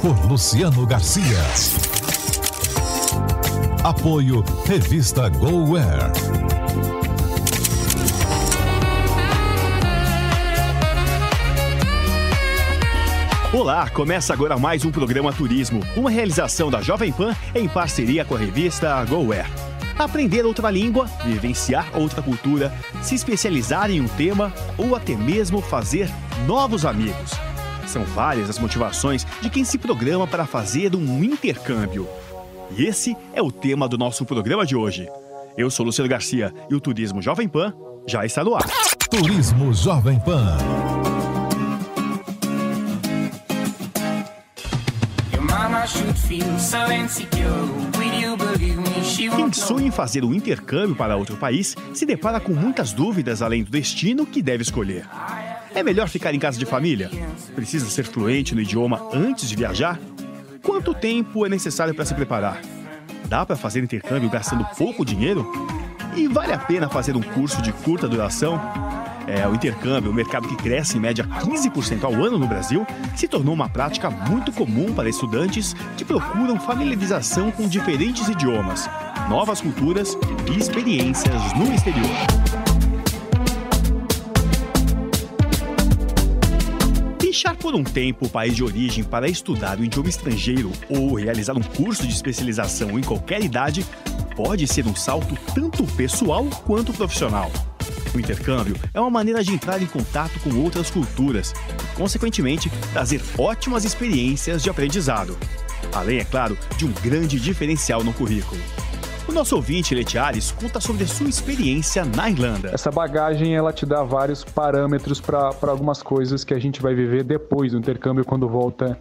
Por Luciano Garcia. Apoio Revista GoWare. Olá, começa agora mais um programa Turismo, uma realização da Jovem Pan em parceria com a revista GoWare. Aprender outra língua, vivenciar outra cultura, se especializar em um tema ou até mesmo fazer novos amigos. São várias as motivações de quem se programa para fazer um intercâmbio. E esse é o tema do nosso programa de hoje. Eu sou Luciano Garcia e o Turismo Jovem Pan já está no ar. Turismo Jovem Pan. Quem sonha em fazer um intercâmbio para outro país se depara com muitas dúvidas além do destino que deve escolher. É melhor ficar em casa de família? Precisa ser fluente no idioma antes de viajar? Quanto tempo é necessário para se preparar? Dá para fazer intercâmbio gastando pouco dinheiro? E vale a pena fazer um curso de curta duração? É, o intercâmbio, um mercado que cresce em média 15% ao ano no Brasil, se tornou uma prática muito comum para estudantes que procuram familiarização com diferentes idiomas, novas culturas e experiências no exterior. Deixar por um tempo o país de origem para estudar um idioma estrangeiro ou realizar um curso de especialização em qualquer idade pode ser um salto tanto pessoal quanto profissional. O intercâmbio é uma maneira de entrar em contato com outras culturas e, consequentemente, trazer ótimas experiências de aprendizado. Além, é claro, de um grande diferencial no currículo. O nosso ouvinte, Letiares, conta sobre sua experiência na Irlanda. Essa bagagem ela te dá vários parâmetros para algumas coisas que a gente vai viver depois do intercâmbio quando volta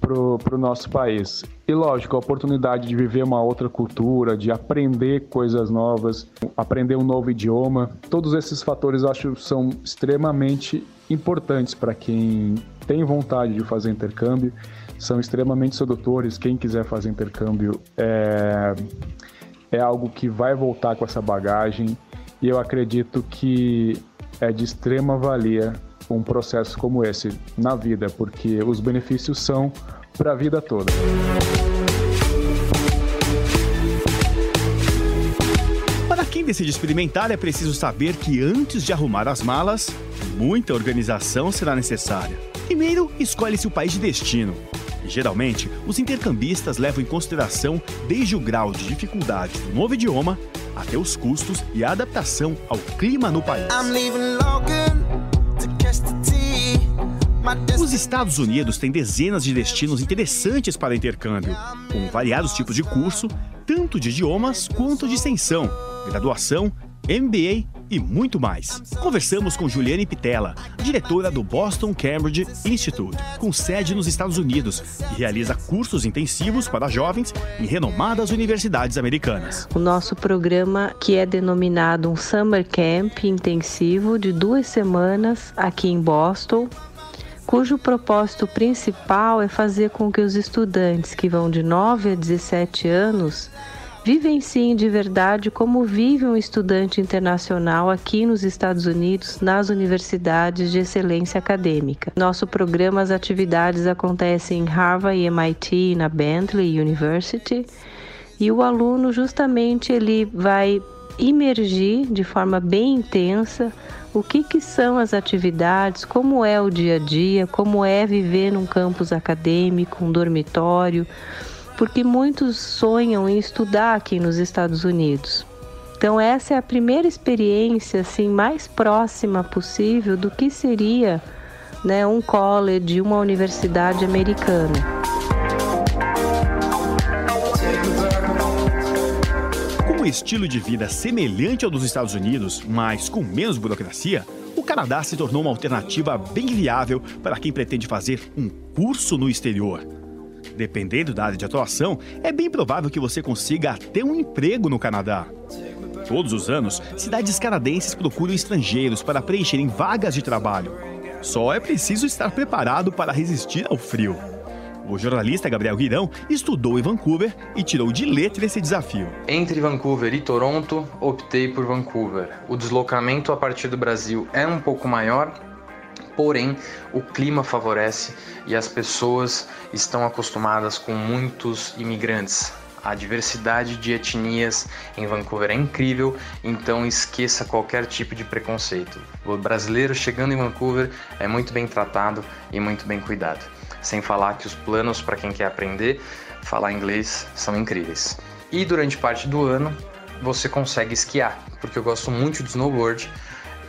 pro, pro nosso país. E lógico, a oportunidade de viver uma outra cultura, de aprender coisas novas, aprender um novo idioma, todos esses fatores eu acho são extremamente importantes para quem tem vontade de fazer intercâmbio, são extremamente sedutores. Quem quiser fazer intercâmbio é, é algo que vai voltar com essa bagagem e eu acredito que é de extrema valia um processo como esse na vida, porque os benefícios são para a vida toda. Para quem decide experimentar, é preciso saber que antes de arrumar as malas, muita organização será necessária. Primeiro, escolhe-se o país de destino. Geralmente, os intercambistas levam em consideração desde o grau de dificuldade do novo idioma até os custos e a adaptação ao clima no país. Os Estados Unidos têm dezenas de destinos interessantes para intercâmbio, com variados tipos de curso, tanto de idiomas quanto de extensão, graduação, MBA e muito mais. Conversamos com Juliane Pitella, diretora do Boston Cambridge Institute, com sede nos Estados Unidos, que realiza cursos intensivos para jovens em renomadas universidades americanas. o nosso programa que é denominado um Summer Camp intensivo de duas semanas aqui em Boston, cujo propósito principal é fazer com que os estudantes que vão de 9 a 17 anos vivenciem de verdade como vive um estudante internacional aqui nos Estados Unidos, nas universidades de excelência acadêmica. Nosso programa, as atividades acontecem em Harvard e MIT na Bentley University. E o aluno justamente ele vai imergir de forma bem intensa o que, que são as atividades, como é o dia a dia, como é viver num campus acadêmico, um dormitório, porque muitos sonham em estudar aqui nos Estados Unidos. Então essa é a primeira experiência assim mais próxima possível do que seria, né, um college, uma universidade americana. estilo de vida semelhante ao dos Estados Unidos, mas com menos burocracia, o Canadá se tornou uma alternativa bem viável para quem pretende fazer um curso no exterior. Dependendo da área de atuação, é bem provável que você consiga até um emprego no Canadá. Todos os anos, cidades canadenses procuram estrangeiros para preencherem vagas de trabalho. Só é preciso estar preparado para resistir ao frio. O jornalista Gabriel Guirão estudou em Vancouver e tirou de letra esse desafio. Entre Vancouver e Toronto, optei por Vancouver. O deslocamento a partir do Brasil é um pouco maior, porém o clima favorece e as pessoas estão acostumadas com muitos imigrantes. A diversidade de etnias em Vancouver é incrível, então esqueça qualquer tipo de preconceito. O brasileiro chegando em Vancouver é muito bem tratado e muito bem cuidado. Sem falar que os planos para quem quer aprender falar inglês são incríveis. E durante parte do ano você consegue esquiar, porque eu gosto muito de snowboard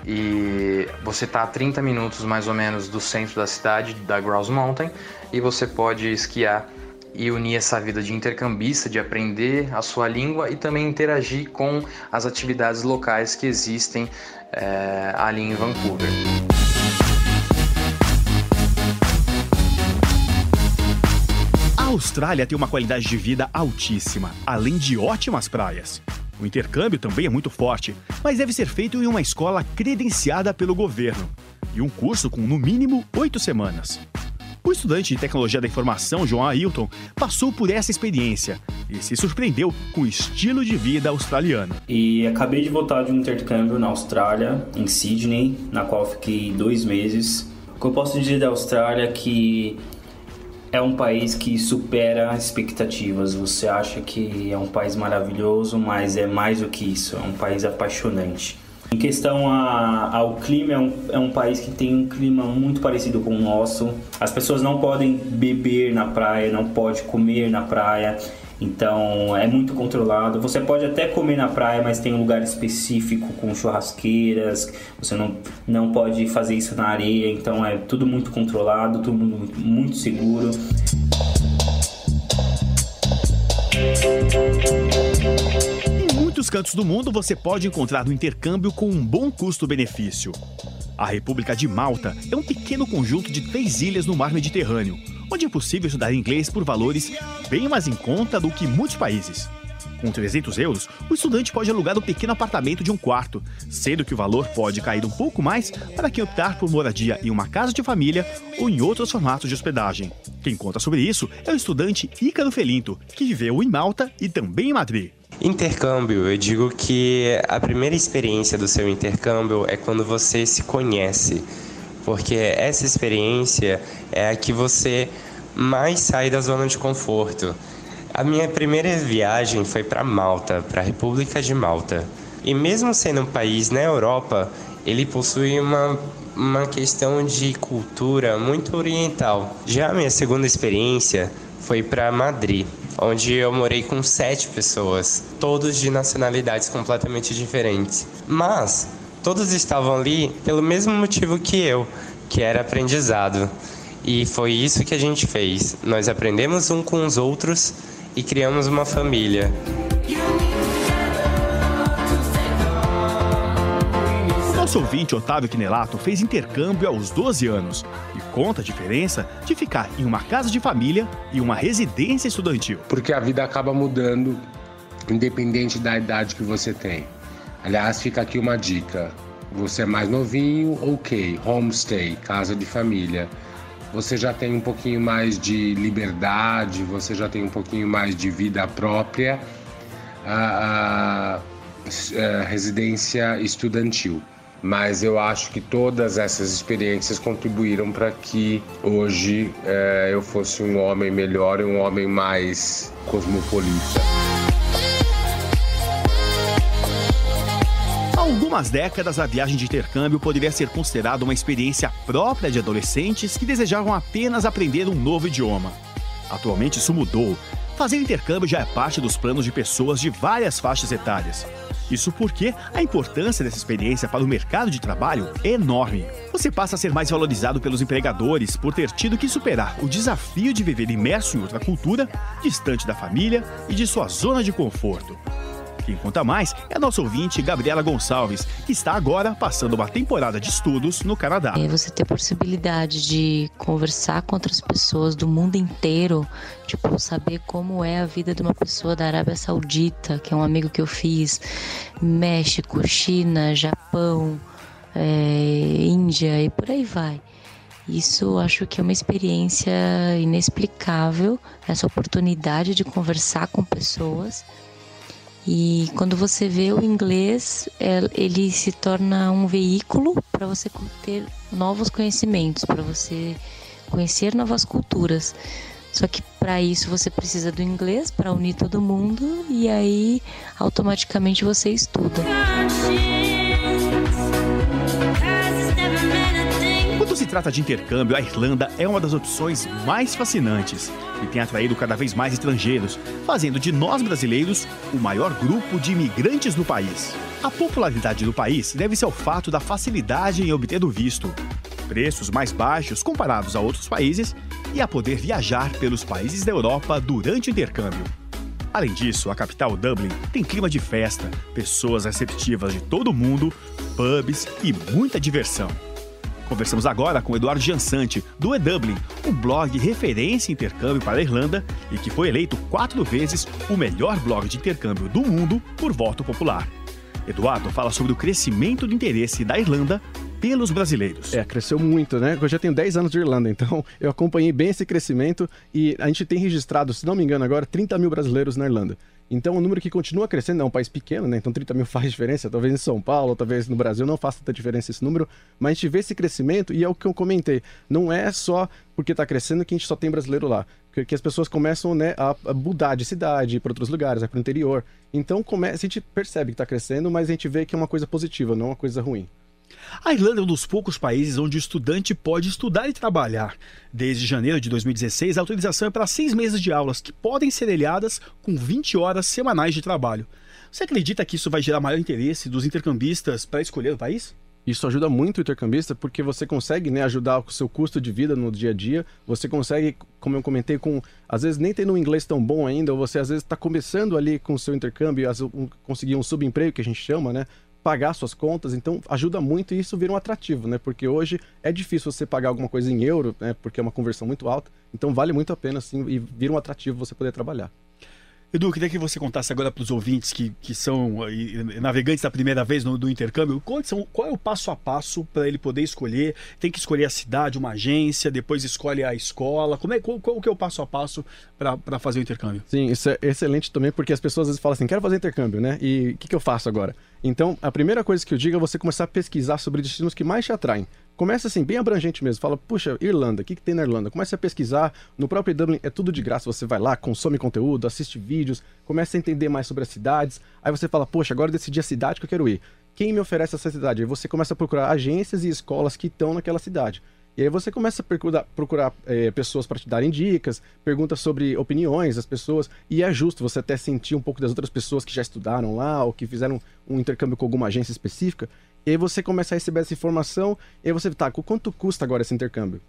e você está a 30 minutos mais ou menos do centro da cidade, da Grouse Mountain, e você pode esquiar e unir essa vida de intercambista, de aprender a sua língua e também interagir com as atividades locais que existem é, ali em Vancouver. A Austrália tem uma qualidade de vida altíssima, além de ótimas praias. O intercâmbio também é muito forte, mas deve ser feito em uma escola credenciada pelo governo e um curso com, no mínimo, oito semanas. O estudante de tecnologia da informação, João Ailton, passou por essa experiência e se surpreendeu com o estilo de vida australiano. E acabei de voltar de um intercâmbio na Austrália, em Sydney, na qual fiquei dois meses. O que eu posso dizer da Austrália é que é um país que supera expectativas. Você acha que é um país maravilhoso, mas é mais do que isso, é um país apaixonante. Em questão a, ao clima, é um, é um país que tem um clima muito parecido com o nosso. As pessoas não podem beber na praia, não pode comer na praia. Então é muito controlado. Você pode até comer na praia, mas tem um lugar específico com churrasqueiras. Você não, não pode fazer isso na areia. Então é tudo muito controlado, tudo muito, muito seguro. Em muitos cantos do mundo você pode encontrar um intercâmbio com um bom custo-benefício. A República de Malta é um pequeno conjunto de três ilhas no mar Mediterrâneo, onde é possível estudar inglês por valores bem mais em conta do que muitos países. Com 300 euros, o estudante pode alugar um pequeno apartamento de um quarto, sendo que o valor pode cair um pouco mais para quem optar por moradia em uma casa de família ou em outros formatos de hospedagem. Quem conta sobre isso é o estudante Ícaro Felinto, que viveu em Malta e também em Madrid. Intercâmbio, eu digo que a primeira experiência do seu intercâmbio é quando você se conhece, porque essa experiência é a que você mais sai da zona de conforto. A minha primeira viagem foi para Malta, para a República de Malta. E mesmo sendo um país na Europa, ele possui uma, uma questão de cultura muito oriental. Já a minha segunda experiência foi para Madrid, onde eu morei com sete pessoas, todos de nacionalidades completamente diferentes. Mas todos estavam ali pelo mesmo motivo que eu, que era aprendizado. E foi isso que a gente fez. Nós aprendemos um com os outros e criamos uma família. Nosso ouvinte Otávio Quinelato fez intercâmbio aos 12 anos e conta a diferença de ficar em uma casa de família e uma residência estudantil. Porque a vida acaba mudando, independente da idade que você tem. Aliás, fica aqui uma dica: você é mais novinho, ok, homestay, casa de família. Você já tem um pouquinho mais de liberdade, você já tem um pouquinho mais de vida própria. A, a, a residência estudantil mas eu acho que todas essas experiências contribuíram para que hoje é, eu fosse um homem melhor e um homem mais cosmopolita. Algumas décadas, a viagem de intercâmbio poderia ser considerada uma experiência própria de adolescentes que desejavam apenas aprender um novo idioma. Atualmente isso mudou. Fazer intercâmbio já é parte dos planos de pessoas de várias faixas etárias. Isso porque a importância dessa experiência para o mercado de trabalho é enorme. Você passa a ser mais valorizado pelos empregadores por ter tido que superar o desafio de viver imerso em outra cultura, distante da família e de sua zona de conforto. Quem conta mais é a nossa ouvinte Gabriela Gonçalves, que está agora passando uma temporada de estudos no Canadá. É você ter a possibilidade de conversar com outras pessoas do mundo inteiro, tipo, saber como é a vida de uma pessoa da Arábia Saudita, que é um amigo que eu fiz, México, China, Japão, é, Índia e por aí vai. Isso acho que é uma experiência inexplicável, essa oportunidade de conversar com pessoas. E quando você vê o inglês, é, ele se torna um veículo para você ter novos conhecimentos, para você conhecer novas culturas. Só que para isso você precisa do inglês para unir todo mundo e aí automaticamente você estuda. Quando se trata de intercâmbio, a Irlanda é uma das opções mais fascinantes e tem atraído cada vez mais estrangeiros, fazendo de nós brasileiros o maior grupo de imigrantes no país. A popularidade do país deve-se ao fato da facilidade em obter o visto, preços mais baixos comparados a outros países e a poder viajar pelos países da Europa durante o intercâmbio. Além disso, a capital Dublin tem clima de festa, pessoas receptivas de todo o mundo, pubs e muita diversão. Conversamos agora com Eduardo Jansante, do eDublin, um blog referência em intercâmbio para a Irlanda e que foi eleito quatro vezes o melhor blog de intercâmbio do mundo por voto popular. Eduardo fala sobre o crescimento do interesse da Irlanda pelos brasileiros. É, cresceu muito, né? Eu já tenho 10 anos de Irlanda, então eu acompanhei bem esse crescimento e a gente tem registrado, se não me engano agora, 30 mil brasileiros na Irlanda. Então, um número que continua crescendo, é um país pequeno, né? Então, 30 mil faz diferença. Talvez em São Paulo, talvez no Brasil não faça tanta diferença esse número, mas a gente vê esse crescimento e é o que eu comentei. Não é só porque está crescendo que a gente só tem brasileiro lá. Porque as pessoas começam né, a, mudar de cidade, ir para outros lugares, para o interior. Então, a gente percebe que está crescendo, mas a gente vê que é uma coisa positiva, não uma coisa ruim. A Irlanda é um dos poucos países onde o estudante pode estudar e trabalhar. Desde janeiro de 2016, a autorização é para seis meses de aulas, que podem ser ilhadas com 20 horas semanais de trabalho. Você acredita que isso vai gerar maior interesse dos intercambistas para escolher o país? Isso ajuda muito o intercambista porque você consegue né, ajudar o seu custo de vida no dia a dia. Você consegue, como eu comentei, com às vezes nem tendo um inglês tão bom ainda, ou você às vezes está começando ali com o seu intercâmbio, um, conseguir um subemprego que a gente chama, né? Pagar suas contas, então ajuda muito e isso vira um atrativo, né? Porque hoje é difícil você pagar alguma coisa em euro, né? Porque é uma conversão muito alta, então vale muito a pena, assim, e vira um atrativo você poder trabalhar. Edu, queria que você contasse agora para os ouvintes que, que são navegantes da primeira vez no, do intercâmbio, qual, são, qual é o passo a passo para ele poder escolher? Tem que escolher a cidade, uma agência, depois escolhe a escola. Como é, qual, qual que é o passo a passo para fazer o intercâmbio? Sim, isso é excelente também, porque as pessoas às vezes falam assim, quero fazer intercâmbio, né? E o que, que eu faço agora? Então, a primeira coisa que eu digo é você começar a pesquisar sobre destinos que mais te atraem. Começa assim, bem abrangente mesmo. Fala, puxa, Irlanda, o que, que tem na Irlanda? Começa a pesquisar. No próprio Dublin é tudo de graça. Você vai lá, consome conteúdo, assiste vídeos, começa a entender mais sobre as cidades. Aí você fala, poxa, agora decidi a cidade que eu quero ir. Quem me oferece essa cidade? Aí você começa a procurar agências e escolas que estão naquela cidade. E aí você começa a procurar, procurar é, pessoas para te darem dicas, pergunta sobre opiniões das pessoas, e é justo você até sentir um pouco das outras pessoas que já estudaram lá ou que fizeram um intercâmbio com alguma agência específica. E aí você começa a receber essa informação, e aí você, tá, quanto custa agora esse intercâmbio?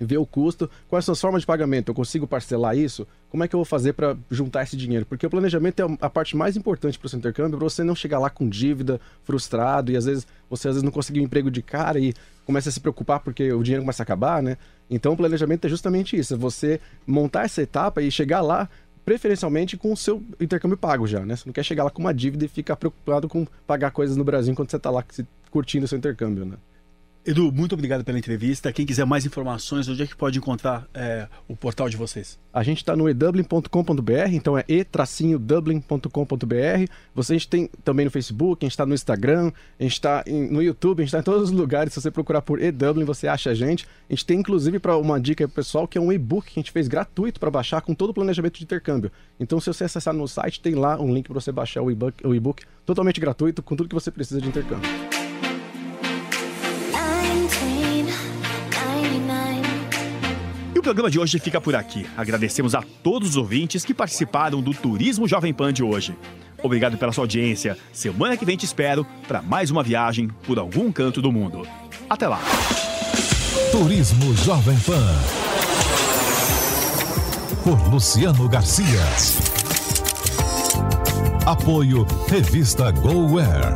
Ver o custo, quais são as formas de pagamento, eu consigo parcelar isso? Como é que eu vou fazer para juntar esse dinheiro? Porque o planejamento é a parte mais importante para o seu intercâmbio, para você não chegar lá com dívida, frustrado, e às vezes você às vezes não conseguir um emprego de cara e começa a se preocupar porque o dinheiro começa a acabar, né? Então o planejamento é justamente isso, é você montar essa etapa e chegar lá preferencialmente com o seu intercâmbio pago já, né? Você não quer chegar lá com uma dívida e ficar preocupado com pagar coisas no Brasil enquanto você está lá curtindo o seu intercâmbio, né? Edu, muito obrigado pela entrevista. Quem quiser mais informações, onde é que pode encontrar é, o portal de vocês? A gente está no edublin.com.br, então é e-dublin.com.br. Você a gente tem também no Facebook, a gente está no Instagram, a gente está no YouTube, a gente está em todos os lugares. Se você procurar por eDublin, você acha a gente. A gente tem inclusive para uma dica para pessoal que é um e-book que a gente fez gratuito para baixar com todo o planejamento de intercâmbio. Então, se você acessar no site, tem lá um link para você baixar o e-book totalmente gratuito com tudo que você precisa de intercâmbio. E o programa de hoje fica por aqui. Agradecemos a todos os ouvintes que participaram do Turismo Jovem Pan de hoje. Obrigado pela sua audiência. Semana que vem te espero para mais uma viagem por algum canto do mundo. Até lá. Turismo Jovem Pan. Por Luciano Garcia. Apoio Revista GoWare.